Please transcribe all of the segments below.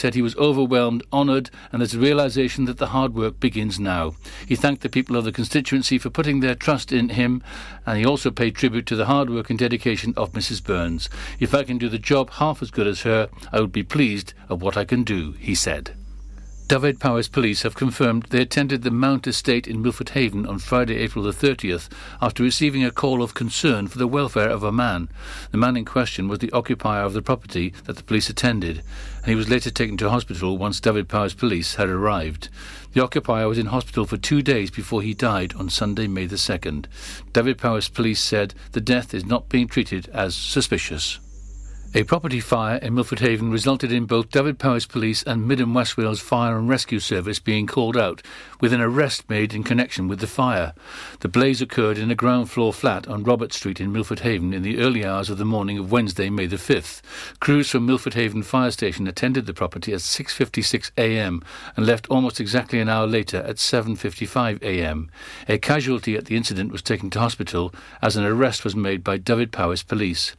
said he was overwhelmed, honoured, and there's a realisation that the hard work begins now. He thanked the people of the constituency for putting their trust in him, and he also paid tribute to the hard work and dedication of Mrs. Burns. If I can do the job half as good as her, I would be pleased of what I can do, he said. Dyfed-Powys police have confirmed they attended the Mount Estate in Milford Haven on Friday, April the 30th, after receiving a call of concern for the welfare of a man. The man in question was the occupier of the property that the police attended, and he was later taken to hospital once Dyfed-Powys police had arrived. The occupier was in hospital for two days before he died on Sunday, May the 2nd. Dyfed-Powys police said the death is not being treated as suspicious. A property fire in Milford Haven resulted in both Dyfed-Powys Police and Mid and West Wales Fire and Rescue Service being called out, with an arrest made in connection with the fire. The blaze occurred in a ground floor flat on Robert Street in Milford Haven in the early hours of the morning of Wednesday, May the 5th. Crews from Milford Haven Fire Station attended the property at 6.56 a.m. and left almost exactly an hour later at 7.55 a.m. A casualty at the incident was taken to hospital as an arrest was made by Dyfed-Powys Police.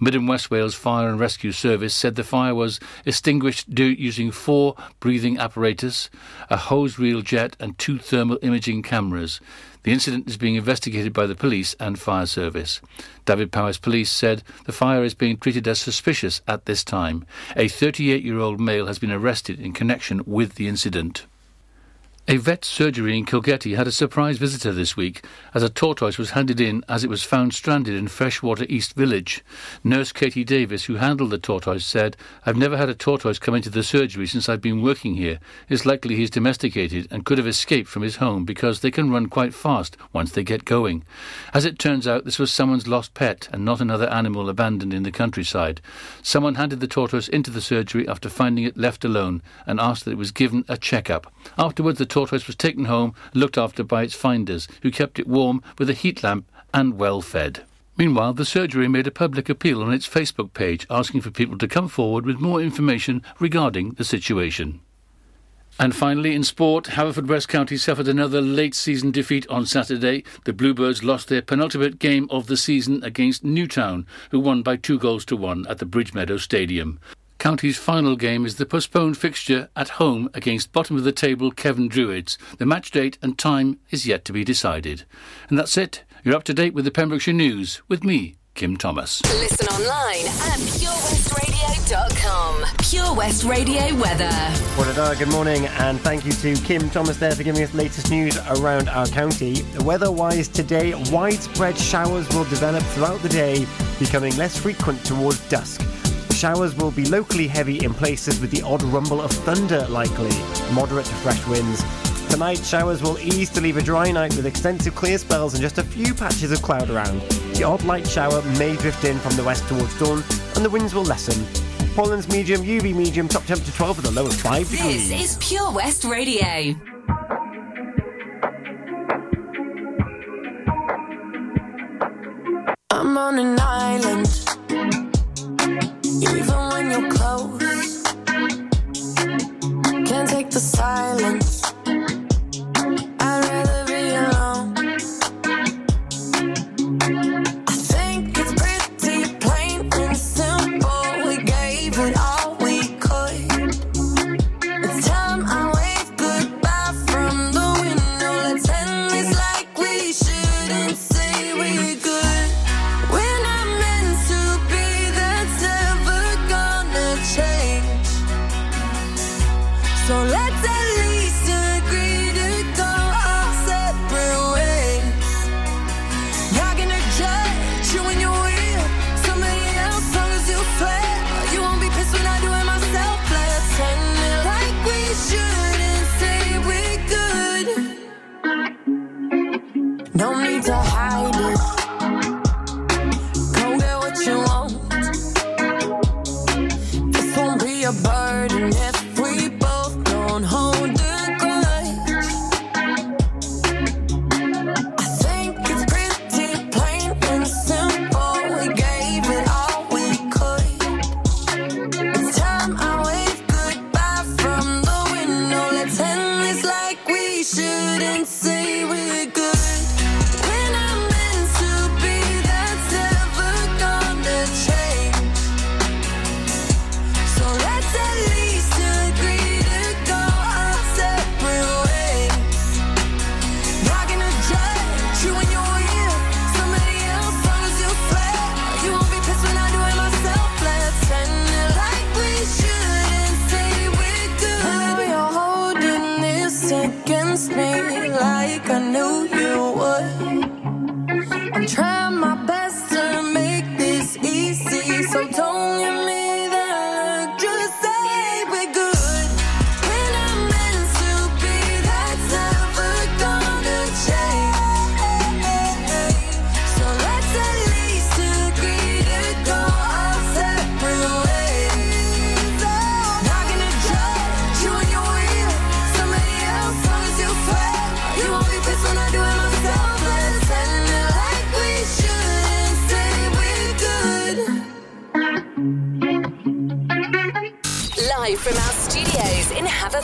Mid and West Wales Fire and Rescue Service said the fire was extinguished using four breathing apparatus, a hose reel jet, and two thermal imaging cameras. The incident is being investigated by the police and fire service. Dyfed-Powys Police said the fire is being treated as suspicious at this time. A 38 year old male has been arrested in connection with the incident. A vet surgery in Kilgetty had a surprise visitor this week as a tortoise was handed in as it was found stranded in Freshwater East Village. Nurse Katie Davis, who handled the tortoise, said, I've never had a tortoise come into the surgery since I've been working here. It's likely he's domesticated and could have escaped from his home because they can run quite fast once they get going. As it turns out, this was someone's lost pet and not another animal abandoned in the countryside. Someone handed the tortoise into the surgery after finding it left alone and asked that it was given a checkup. Afterwards, the tortoise was taken home and looked after by its finders, who kept it warm with a heat lamp and well fed. Meanwhile, the surgery made a public appeal on its Facebook page asking for people to come forward with more information regarding the situation. And finally, in sport, Haverfordwest County suffered another late season defeat on Saturday. The Bluebirds lost their penultimate game of the season against Newtown, who won by two goals to one at the Bridgemeadow Stadium. County's final game is the postponed fixture at home against bottom of the table Cefn Druids. The match date and time is yet to be decided. And that's it. You're up to date with the Pembrokeshire News with me, Kim Thomas. Listen online at purewestradio.com. Pure West Radio weather. Well, good morning, and thank you to Kim Thomas there for giving us latest news around our county. Weather-wise today, widespread showers will develop throughout the day, becoming less frequent towards dusk. Showers will be locally heavy in places with the odd rumble of thunder likely, moderate to fresh winds. Tonight, showers will ease to leave a dry night with extensive clear spells and just a few patches of cloud around. The odd light shower may drift in from the west towards dawn, and the winds will lessen. Pollen's medium, UV medium, top temperature 12 with a low of 5 degrees. This is Pure West Radio. I'm on an island even when you're close. Can't take the silence.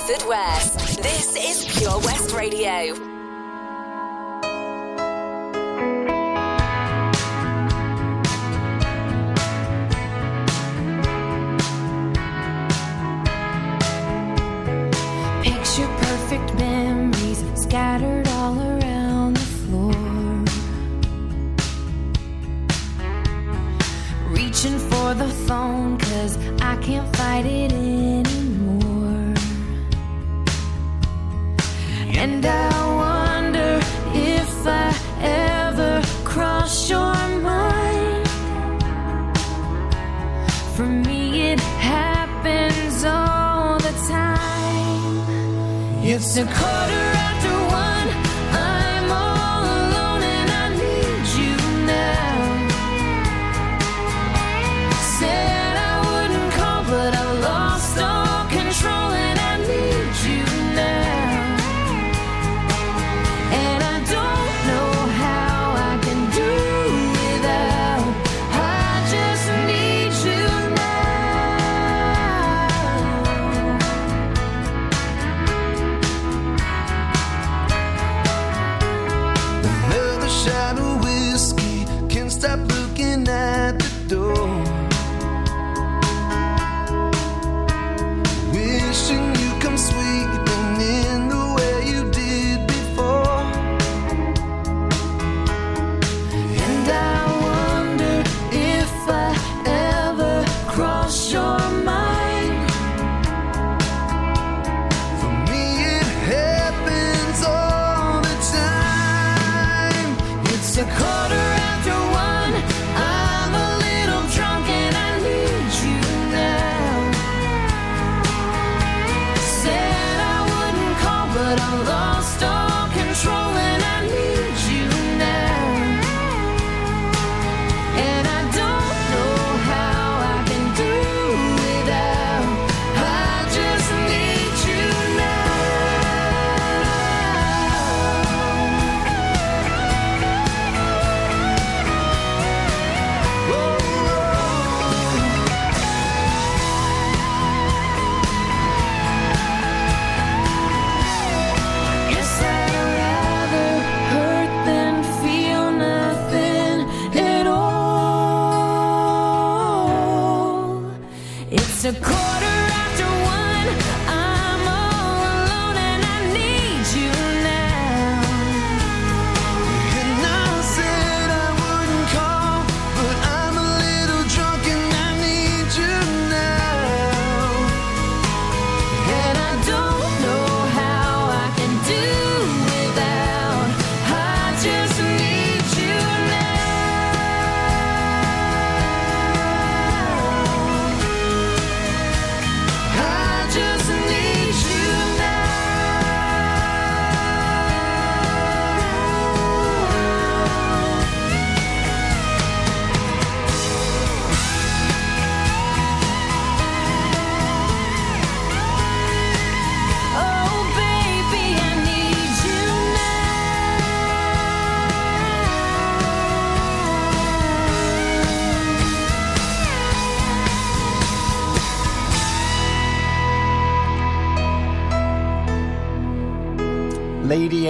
Haverfordwest. This is Pure West Radio.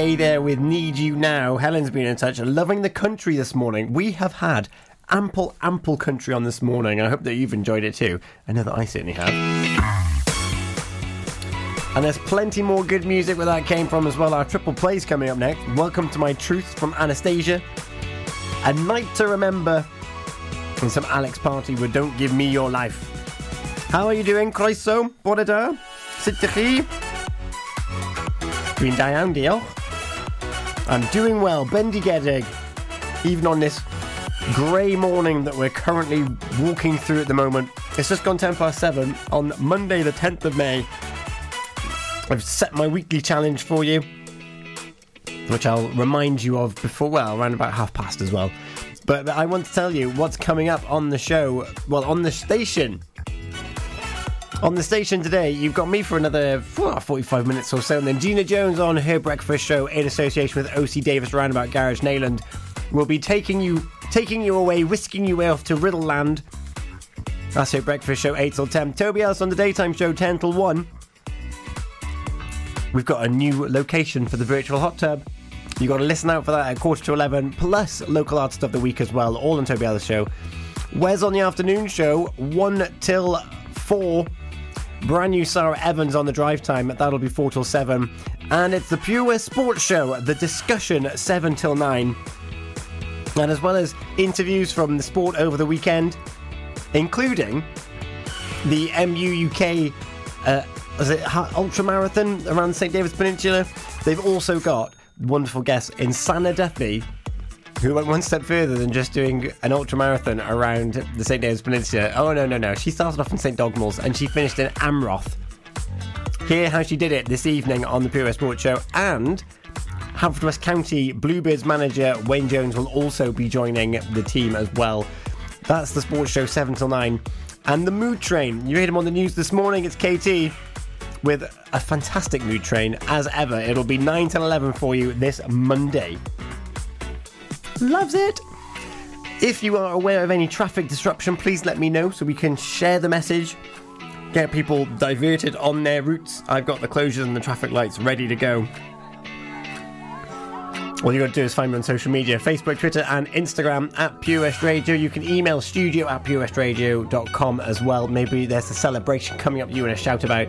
A there with Need You Now. Helen's been in touch. Loving the country this morning. We have had ample, ample country on this morning. I hope that you've enjoyed it too. I know that I certainly have. And there's plenty more good music where that came from as well. Our triple plays coming up next. Welcome to My Truth from Anastacia. A Night to Remember. And some Alex Party with Don't Give Me Your Life. How are you doing, Croeso? Bore da? Sut chi? I'm doing well, bendigedig. Even on this grey morning that we're currently walking through at the moment. It's just gone 10 past 7 on Monday, the 10th of May. I've set my weekly challenge for you, which I'll remind you of before, well, around about half past as well. But I want to tell you what's coming up on the show, well, on the station. On the station today, you've got me for another 45 minutes or so, and then Gina Jones on her breakfast show in association with OC Davis Roundabout Garage Neyland will be taking you taking you away, whisking you away off to Riddle Land. That's her breakfast show 8 till 10. Toby Ellis on the daytime show 10 till 1. we've got a new location for the virtual hot tub. You've got to listen out for that at quarter to 11, plus local artist of the week as well, all on Toby Ellis Show. Wes on the afternoon show, 1 till 4. Brand new Sarah Evans on the drive time, that'll be 4 till 7. And it's the Pure Sports Show, the discussion, 7 till 9. And as well as interviews from the sport over the weekend, including the MU UK uh, is it ultra marathon around the St David's Peninsula. They've also got wonderful guests in Duffy, who went one step further than just doing an ultra marathon around the St David's Peninsula. Oh no no no! She started off in St Dogmaels and she finished in Amroth. Hear how she did it this evening on the Pure Sports Show and. Haverfordwest County Bluebirds manager Wayne Jones will also be joining the team as well. That's the sports show 7 till 9. And the mood train. You heard him on the news this morning. It's KT with a fantastic mood train as ever. It'll be 9 till 11 for you this Monday. Loves it. If you are aware of any traffic disruption, please let me know so we can share the message, get people diverted on their routes. I've got the closures and the traffic lights ready to go. All you got to do is find me on social media Facebook, Twitter, and Instagram at Pure West Radio. You can email studio at purewestradio.com as well. Maybe there's a celebration coming up you want to shout about.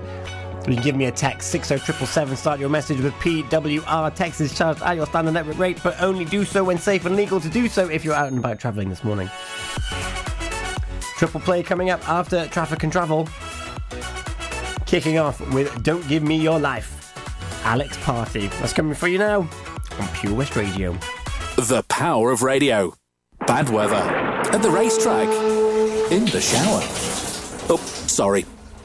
You give me a text 60777. Start your message with PWR. Text is charged at your standard network rate, but only do so when safe and legal to do so if you're out and about travelling this morning. Triple play coming up after traffic and travel. Kicking off with Don't Give Me Your Life. Alex Party. That's coming for you now on Pure West Radio. The power of radio. Bad weather. At the racetrack. In the shower. Oh, sorry.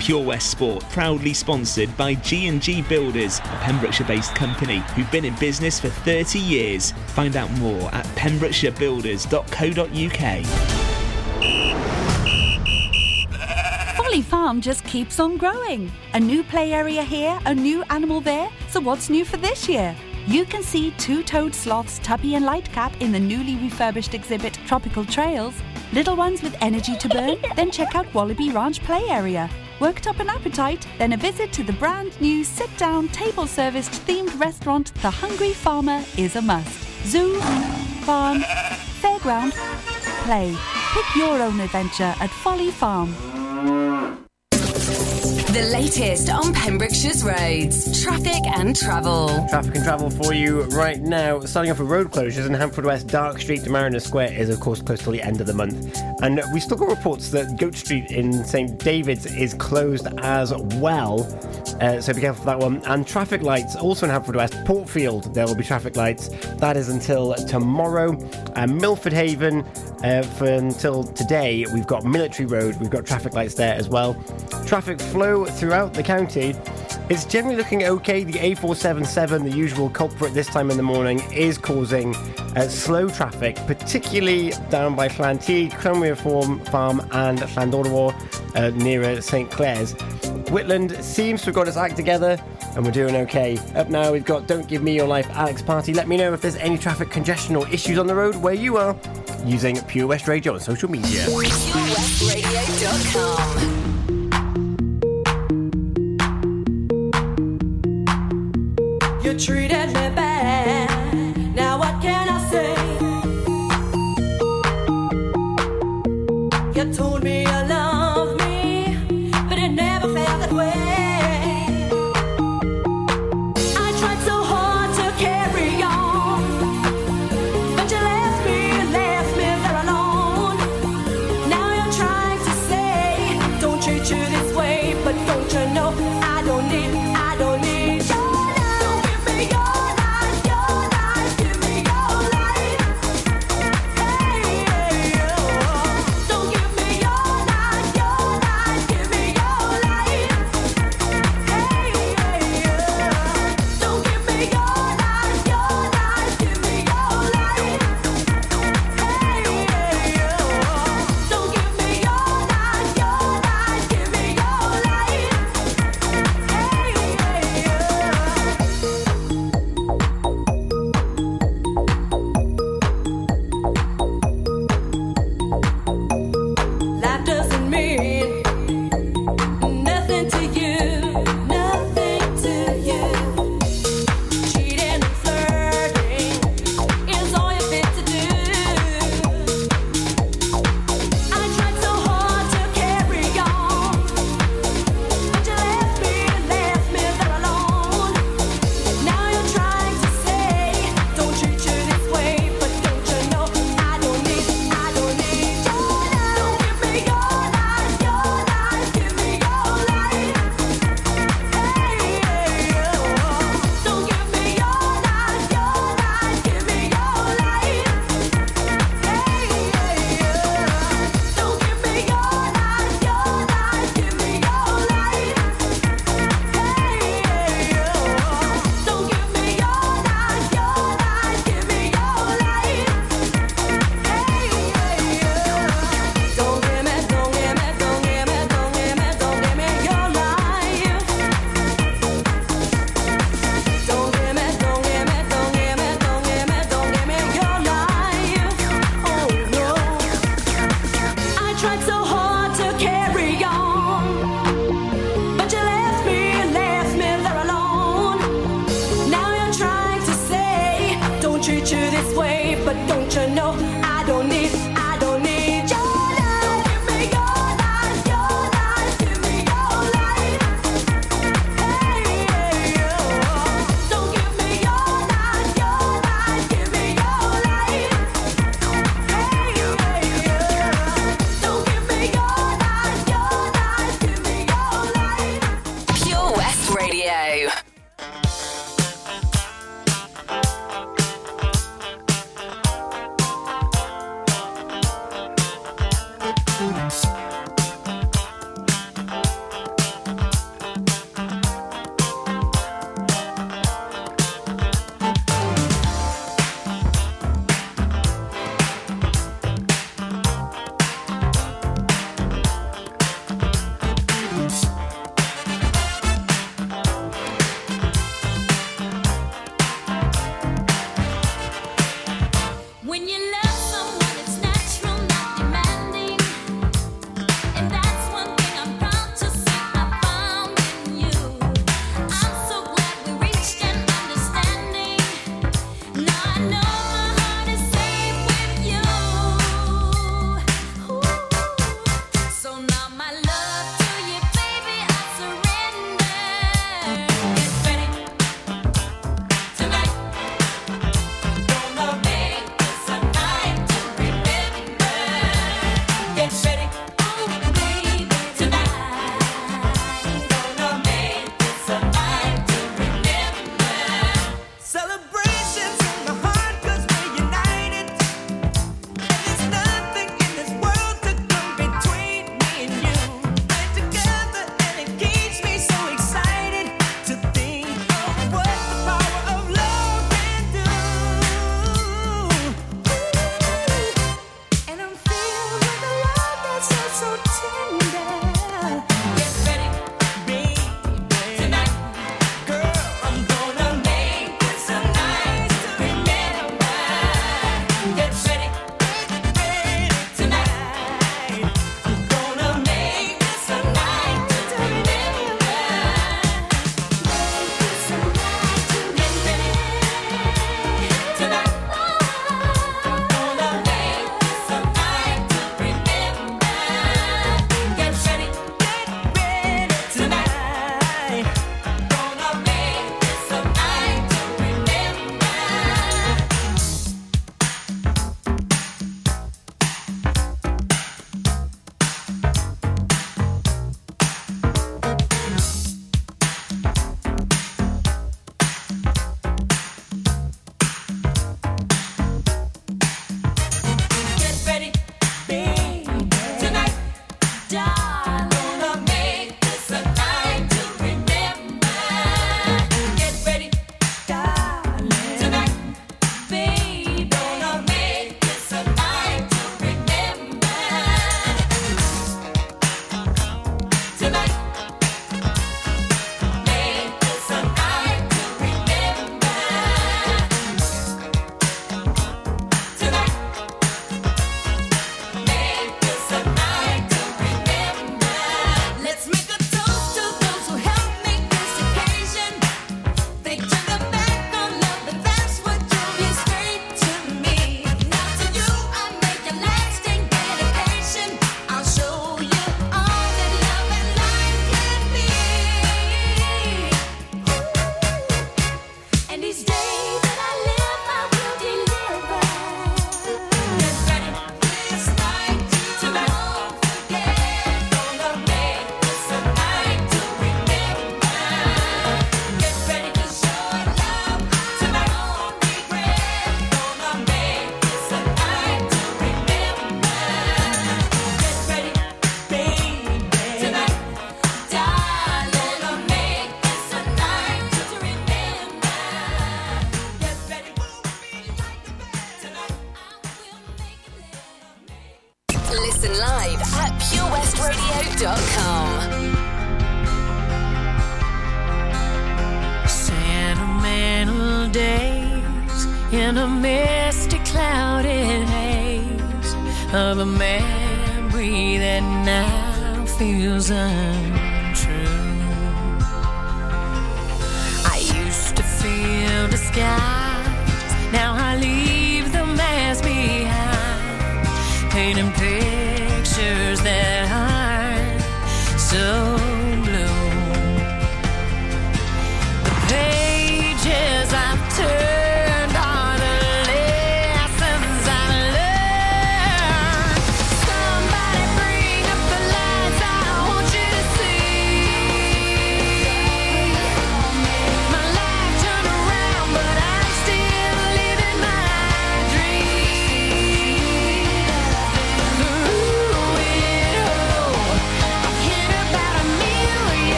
Pure West Sport, proudly sponsored by G&G Builders, a Pembrokeshire-based company who've been in business for 30 years. Find out more at pembrokeshirebuilders.co.uk. Folly Farm just keeps on growing. A new play area here, a new animal there. So what's new for this year? You can see two-toed sloths Tubby and Lightcap in the newly refurbished exhibit Tropical Trails. Little ones with energy to burn? then check out Wallaby Ranch Play Area. Worked up an appetite? Then a visit to the brand new sit-down, table-serviced themed restaurant The Hungry Farmer is a must. Zoo, farm, fairground, play. Pick your own adventure at Folly Farm. The latest on Pembrokeshire's roads, traffic and travel. Traffic and travel for you right now. Starting off with road closures in Haverfordwest, Dark Street to Mariner Square is, of course, close till the end of the month. And we've still got reports that Goat Street in St David's is closed as well. Uh, so be careful for that one. And traffic lights also in Haverfordwest, Portfield, there will be traffic lights. That is until tomorrow. And Milford Haven, uh, for until today, we've got Military Road, we've got traffic lights there as well. Traffic flow throughout the county. It's generally looking okay. The A477, the usual culprit this time in the morning, is causing uh, slow traffic, particularly down by Llanteg, Cranmere Farm, and Llanddowror, uh, nearer St Clears. Whitland seems to have got its act together, and we're doing okay. Up now, we've got Don't Give Me Your Life, Alex Party. Let me know if there's any traffic congestion or issues on the road where you are using Pure West Radio on social media. You treated me bad.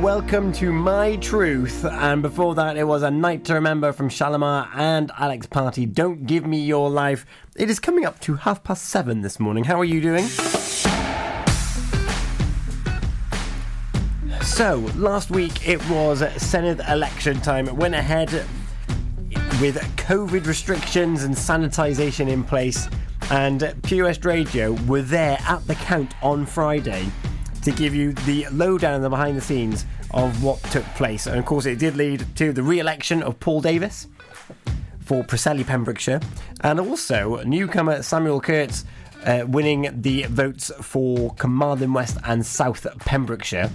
Welcome to My Truth. And before that, it was A Night to Remember from Shalamar and Alex Party. Don't Give Me Your Life. It is coming up to half past seven this morning. How are you doing? So, last week it was Senedd election time. It went ahead with COVID restrictions and sanitisation in place, and West Radio were there at the count on Friday to give you the lowdown and the behind the scenes of what took place. And of course, it did lead to the re election of Paul Davies for Preseli, Pembrokeshire, and also newcomer Samuel Kurtz uh, winning the votes for Carmarthen West and South Pembrokeshire.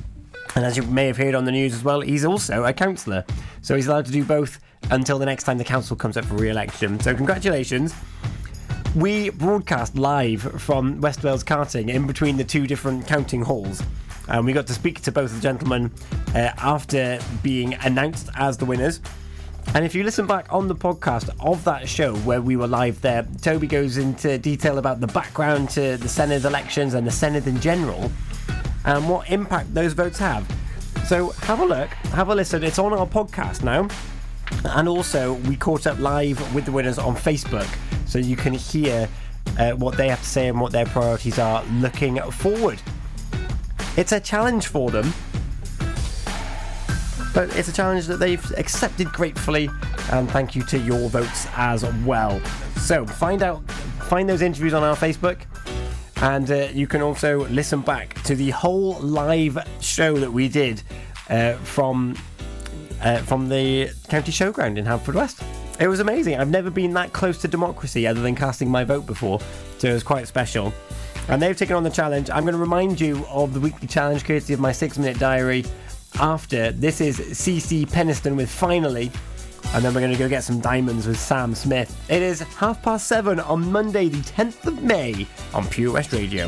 And as you may have heard on the news as well, he's also a councillor. So he's allowed to do both until the next time the council comes up for re election. So, congratulations. We broadcast live from West Wales Karting in between the two different counting halls. And we got to speak to both the gentlemen uh, after being announced as the winners. And if you listen back on the podcast of that show where we were live there, Toby goes into detail about the background to the Senedd elections and the Senedd in general and what impact those votes have. So have a look, have a listen. It's on our podcast now. And also, we caught up live with the winners on Facebook so you can hear uh, what they have to say and what their priorities are looking forward. It's a challenge for them, but it's a challenge that they've accepted gratefully, and thank you to your votes as well. So find out, find those interviews on our Facebook, and uh, you can also listen back to the whole live show that we did uh, from uh, from the county showground in Haverfordwest. It was amazing. I've never been that close to democracy other than casting my vote before, so it was quite special. And they've taken on the challenge. I'm going to remind you of the weekly challenge courtesy of my six minute diary after. This is CeCe Peniston with Finally. And then we're going to go get some diamonds with Sam Smith. It is half past seven on Monday, the 10th of May, on Pure West Radio.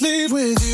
leave with you.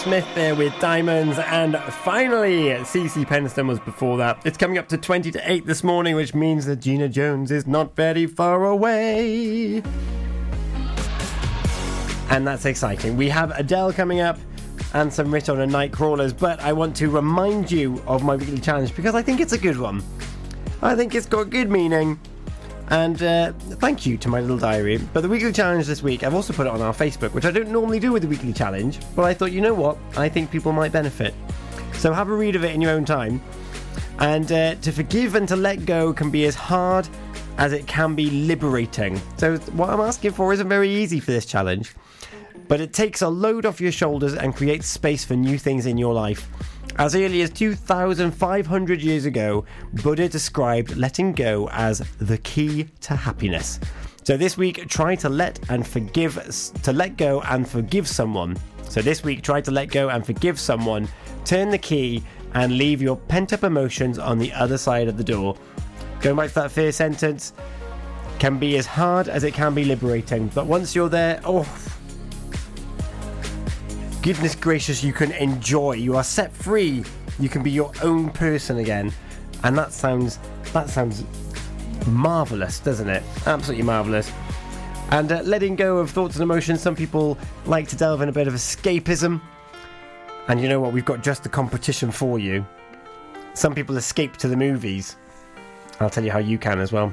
Smith there with Diamonds, and finally, CeCe Peniston was before that. It's coming up to 20 to 8 this morning, which means that Gina Jones is not very far away. And that's exciting. We have Adele coming up and some Riton a Nightcrawlers, but I want to remind you of my weekly challenge because I think it's a good one. I think it's got good meaning. And uh, thank you to my little diary. But the weekly challenge this week, I've also put it on our Facebook, which I don't normally do with the weekly challenge. But I thought, you know what? I think people might benefit. So have a read of it in your own time. And uh, to forgive and to let go can be as hard as it can be liberating. So what I'm asking for isn't very easy for this challenge. But it takes a load off your shoulders and creates space for new things in your life. As early as 2,500 years ago, Buddha described letting go as the key to happiness. So this week, try to let and forgive, to let go and forgive someone. So this week, try to let go and forgive someone. Turn the key and leave your pent up emotions on the other side of the door. Going back to that first sentence, can be as hard as it can be liberating. But once you're there, oh, goodness gracious, you can enjoy. You are set free. You can be your own person again, and that sounds that sounds marvelous, doesn't it? Absolutely marvelous. And uh, letting go of thoughts and emotions. Some people like to delve in a bit of escapism, and you know what? We've got just the competition for you. Some people escape to the movies. I'll tell you how you can as well.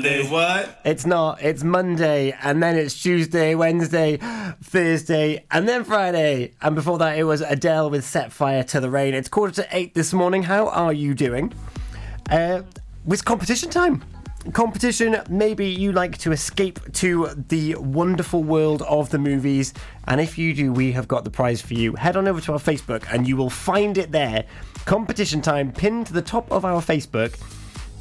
Sunday. What? It's not. It's Monday, and then it's Tuesday, Wednesday, Thursday, and then Friday. And before that, it was Adele with Set Fire to the Rain. It's quarter to eight this morning. How are you doing? Uh, it's competition time. Competition, maybe you like to escape to the wonderful world of the movies. And if you do, we have got the prize for you. Head on over to our Facebook and you will find it there. Competition time pinned to the top of our Facebook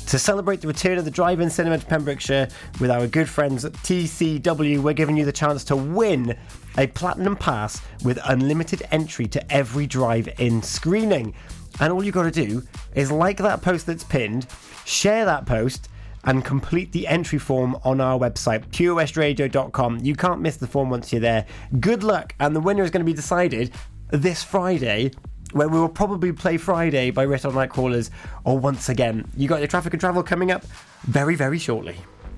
to celebrate the return of the drive-in cinema to Pembrokeshire with our good friends at TCW, we're giving you the chance to win a platinum pass with unlimited entry to every drive-in screening. And all you got to do is like that post that's pinned, share that post, and complete the entry form on our website, purewestradio.com. You can't miss the form once you're there. Good luck, and the winner is going to be decided this Friday where we will probably play Friday by Ritter Nightcrawlers or once again. You got your traffic and travel coming up very, very shortly.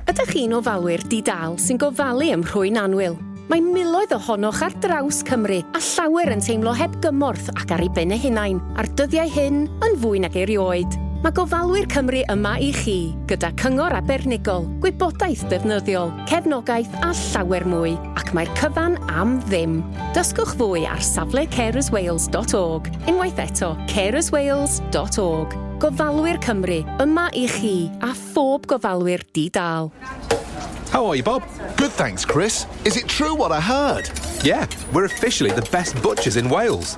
Ydych chi'n ofalwyr di-dal sy'n gofalu ym rhwy'n anwyl? Mae miloedd ohonoch ar draws Cymru a llawer yn teimlo heb gymorth ac ar ei ben eu hunain, a'r dyddiau hyn yn fwy nag erioed. Mae gofalwyr Cymru yma i chi gyda cyngor abernigol, gwybodaeth defnyddiol, cefnogaeth a llawer mwy ac mae'r cyfan am ddim. Dysgwch fwy ar safle carerswales.org unwaith eto carerswales.org Gofalwyr Cymru yma i chi a phob gofalwyr di-dal. How are you, Bob? Good, thanks, Chris. Is it true what I heard? Yeah, we're officially the best butchers in Wales.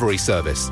service.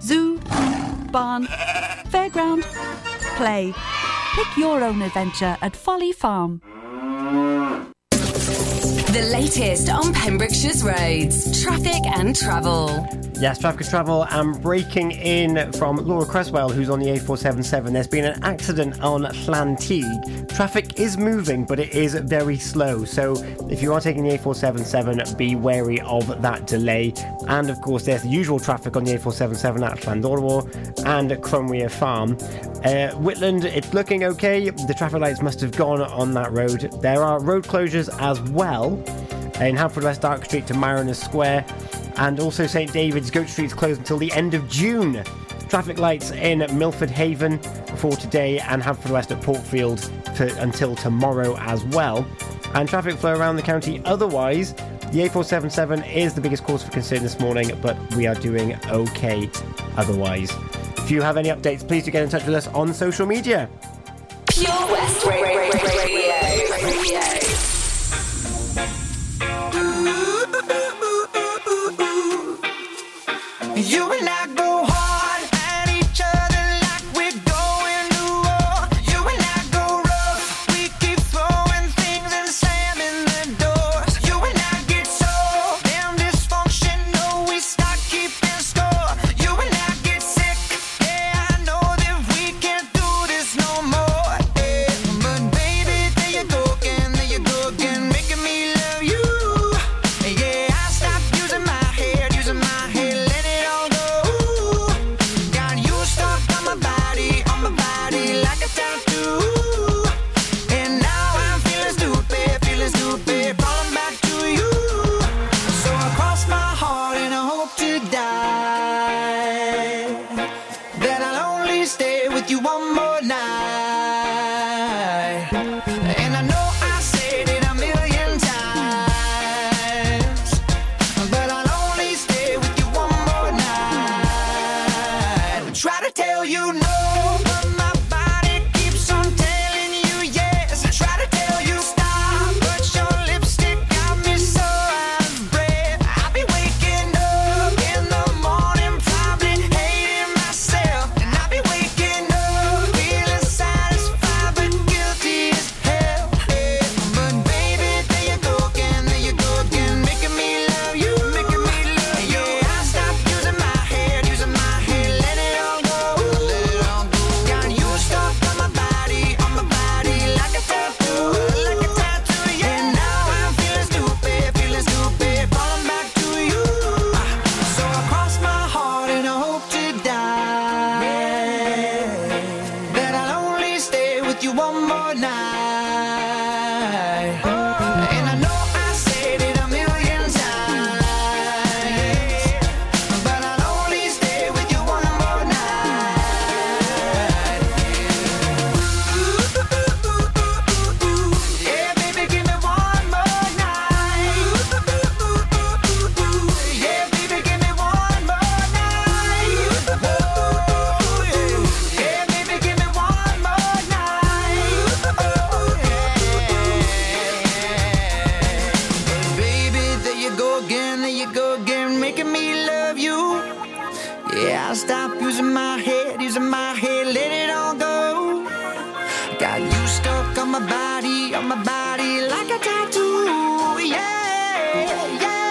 Zoo, barn, fairground, play. Pick your own adventure at Folly Farm. The latest on Pembrokeshire's roads, traffic and travel. Yes, traffic travel. and breaking in from Laura Creswell, who's on the A477. There's been an accident on Llanteg. Traffic is moving, but it is very slow. So if you are taking the A477, be wary of that delay. And of course, there's the usual traffic on the A477 at Llanddowror and Cromweir Farm. Uh, Whitland, it's looking okay. The traffic lights must have gone on that road. There are road closures as well in Haverfordwest Dark Street to Mariners Square, and also St David's Goat Street is closed until the end of June. Traffic lights in Milford Haven for today and Haverfordwest at Portfield for, until tomorrow as well. And traffic flow around the county otherwise. The A477 is the biggest cause for concern this morning, but we are doing okay otherwise. If you have any updates, please do get in touch with us on social media. Pure West Ra- Ra- Ra- Radio. Radio. You and I again, making me love you. Yeah, I'll stop using my head, using my head, let it all go. Got you stuck on my body, on my body like a tattoo. Yeah, yeah,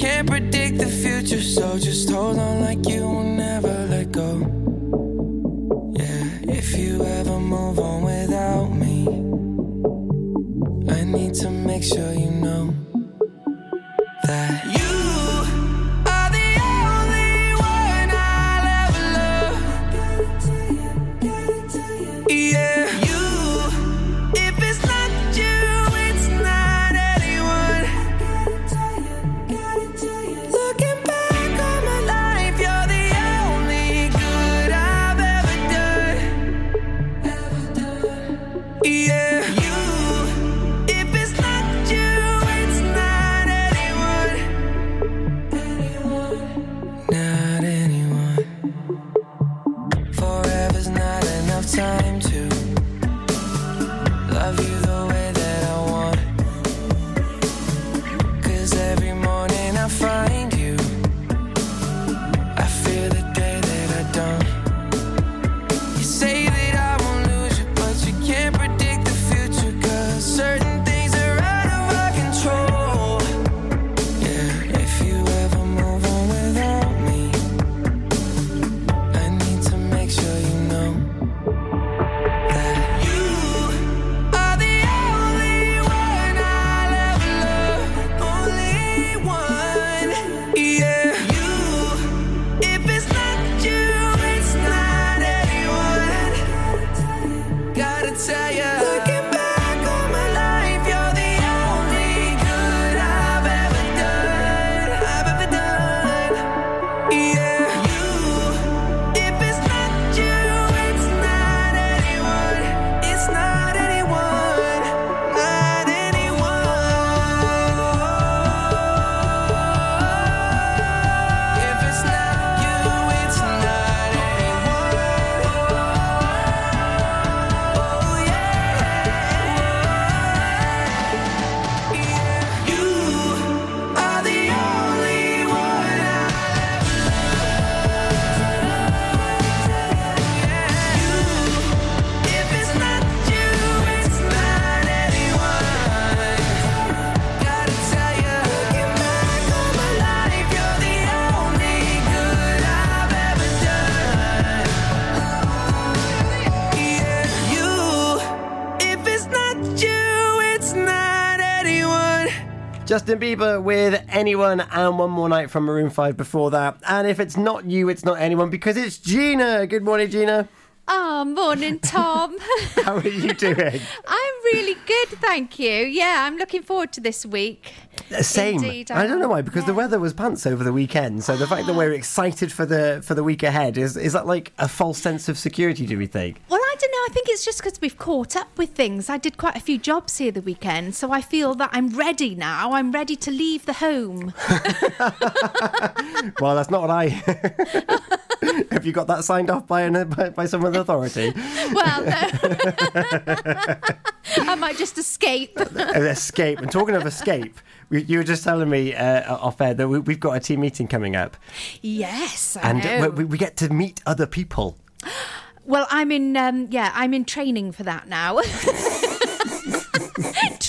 can't predict the future. So just hold on like Justin Bieber with anyone and one more night from Maroon 5 before that. And if it's not you, it's not anyone because it's Gina. Good morning, Gina. Oh, morning, Tom. How are you doing? I'm really good, thank you. Yeah, I'm looking forward to this week. Uh, Same. Indeed, I don't know why because the weather was pants over the weekend. So the fact that we're excited for the for the week ahead is is that like a false sense of security? Do we think? Well, I don't know. I think it's just because we've caught up with things. I did quite a few jobs here the weekend, so I feel that I'm ready now. I'm ready to leave the home. well, that's not what I. Have you got that signed off by an by, by someone's authority? well, no. I might just escape. Escape. And talking of escape, you were just telling me uh, off air that we, we've got a team meeting coming up, yes, I and know. we, we get to meet other people. Well, I'm in. Um, yeah, I'm in training for that now.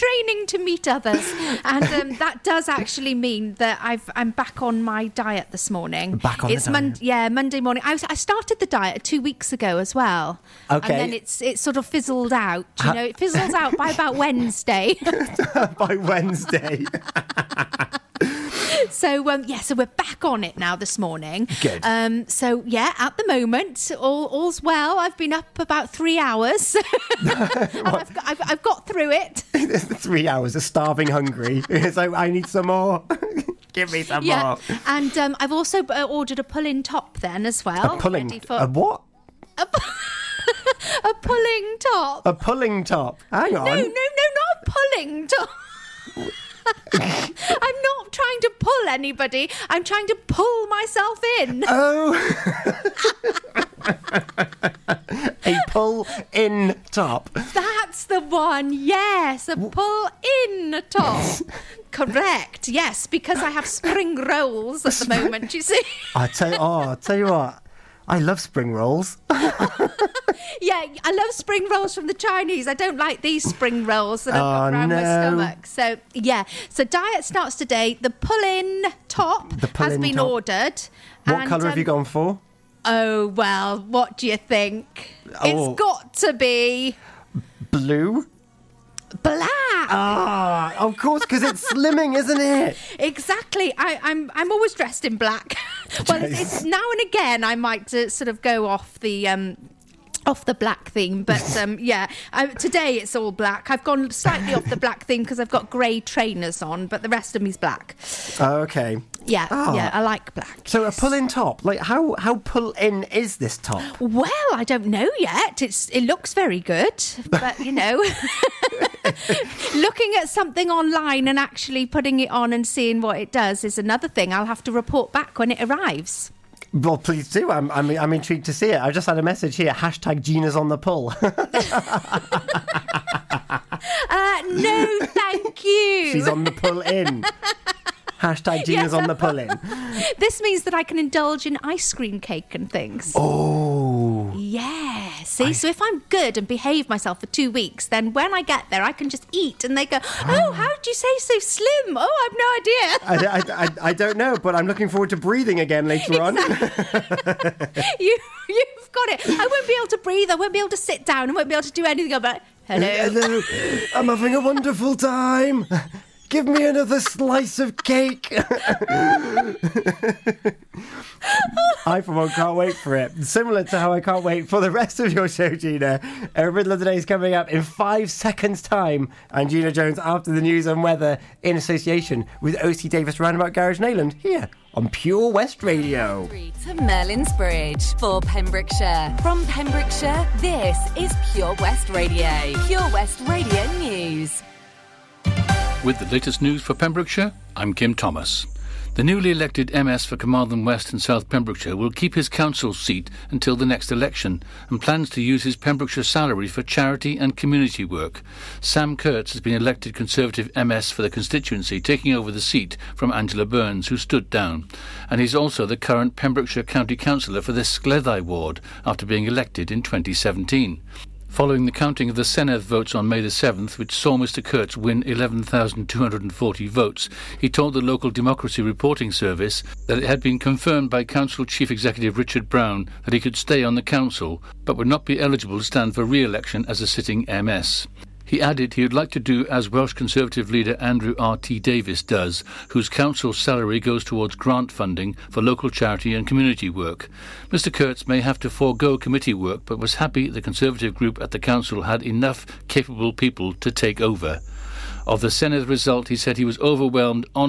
training to meet others, and um, that does actually mean that I've I'm back on my diet this morning. Back on the it's Mon- diet. yeah, Monday morning. I, was, I started the diet two weeks ago as well. Okay. And then it's it sort of fizzled out. You Ha- know, it fizzles out by about Wednesday. by Wednesday. so um, yeah, so we're back on it now this morning. Good. Um, so yeah, at the moment, all all's well. I've been up about three hours. and I've, got, I've, I've got through it. Three hours of starving hungry. It's like I need some more. Give me some yeah, more. and um, I've also uh, ordered a pull-in top then as well. A pulling. ready for- A what? a pulling top. A pulling top. Hang on. No, no, no, not a pulling top. I'm not trying to pull anybody. I'm trying to pull myself in. Oh. a pull in top. That's the one. Yes, a pull in top. Correct. Yes, because I have spring rolls at the moment. You see. I tell you, oh, I tell you what, I love spring rolls. Yeah, I love spring rolls from the Chinese. I don't like these spring rolls that I've got Oh, around my stomach. So yeah, so diet starts today. The pull-in top The has been top. ordered. What and, colour have you um, gone for? Oh well, what do you think? Oh. It's got to be Blue. black. Ah, of course, because it's slimming, isn't it? Exactly. I, I'm I'm always dressed in black. well, it's, it's now and again I might uh, sort of go off the. Um, off the black theme, but um, yeah, today it's all black. I've gone slightly off the black theme because I've got grey trainers on, but the rest of me's black. Oh, okay. Yeah, Ah. yeah, I like black. So a pull-in top, like how how pull-in is this top? Well, I don't know yet. It's it looks very good, but you know, looking at something online and actually putting it on and seeing what it does is another thing. I'll have to report back when it arrives. Well, please do. I'm, I'm, I'm intrigued to see it. I just had a message here. Hashtag Gina's on the pull. Uh, no, thank you. She's on the pull in. Hashtag Gina's on the pull in. This means that I can indulge in ice cream cake and things. Oh. Yeah. See, so if I'm good and behave myself for two weeks, then when I get there, I can just eat, and they go, ah. "Oh, how did you say so slim? Oh, I've no idea." I, I, I, I don't know, but I'm looking forward to breathing again later on. you, you've got it. I won't be able to breathe. I won't be able to sit down. I won't be able to do anything about. Hello. Hello. I'm having a wonderful time. Give me another slice of cake. I, for one, can't wait for it. Similar to how I can't wait for the rest of your show, Gina. Our Riddle of the Day is coming up in five seconds' time. And Gina Jones after the news and weather in association with OC Davies Roundabout Garage Neyland here on Pure West Radio. to Merlin's Bridge for Pembrokeshire. From Pembrokeshire, this is Pure West Radio. Pure West Radio News. With the latest news for Pembrokeshire, I'm Kim Thomas. The newly elected MS for Carmarthen West and South Pembrokeshire will keep his council seat until the next election and plans to use his Pembrokeshire salary for charity and community work. Sam Kurtz has been elected Conservative MS for the constituency, taking over the seat from Angela Burns, who stood down. And he's also the current Pembrokeshire County Councillor for the Scleddau ward after being elected in 2017. Following the counting of the Senedd votes on May the 7th, which saw Mr Kurtz win 11,240 votes, he told the local Democracy Reporting Service that it had been confirmed by Council Chief Executive Richard Brown that he could stay on the council, but would not be eligible to stand for re-election as a sitting MS. He added he would like to do as Welsh Conservative leader Andrew R.T. Davies does, whose council salary goes towards grant funding for local charity and community work. Mr Kurtz may have to forego committee work, but was happy the Conservative group at the council had enough capable people to take over. Of the Senedd result, he said he was overwhelmed on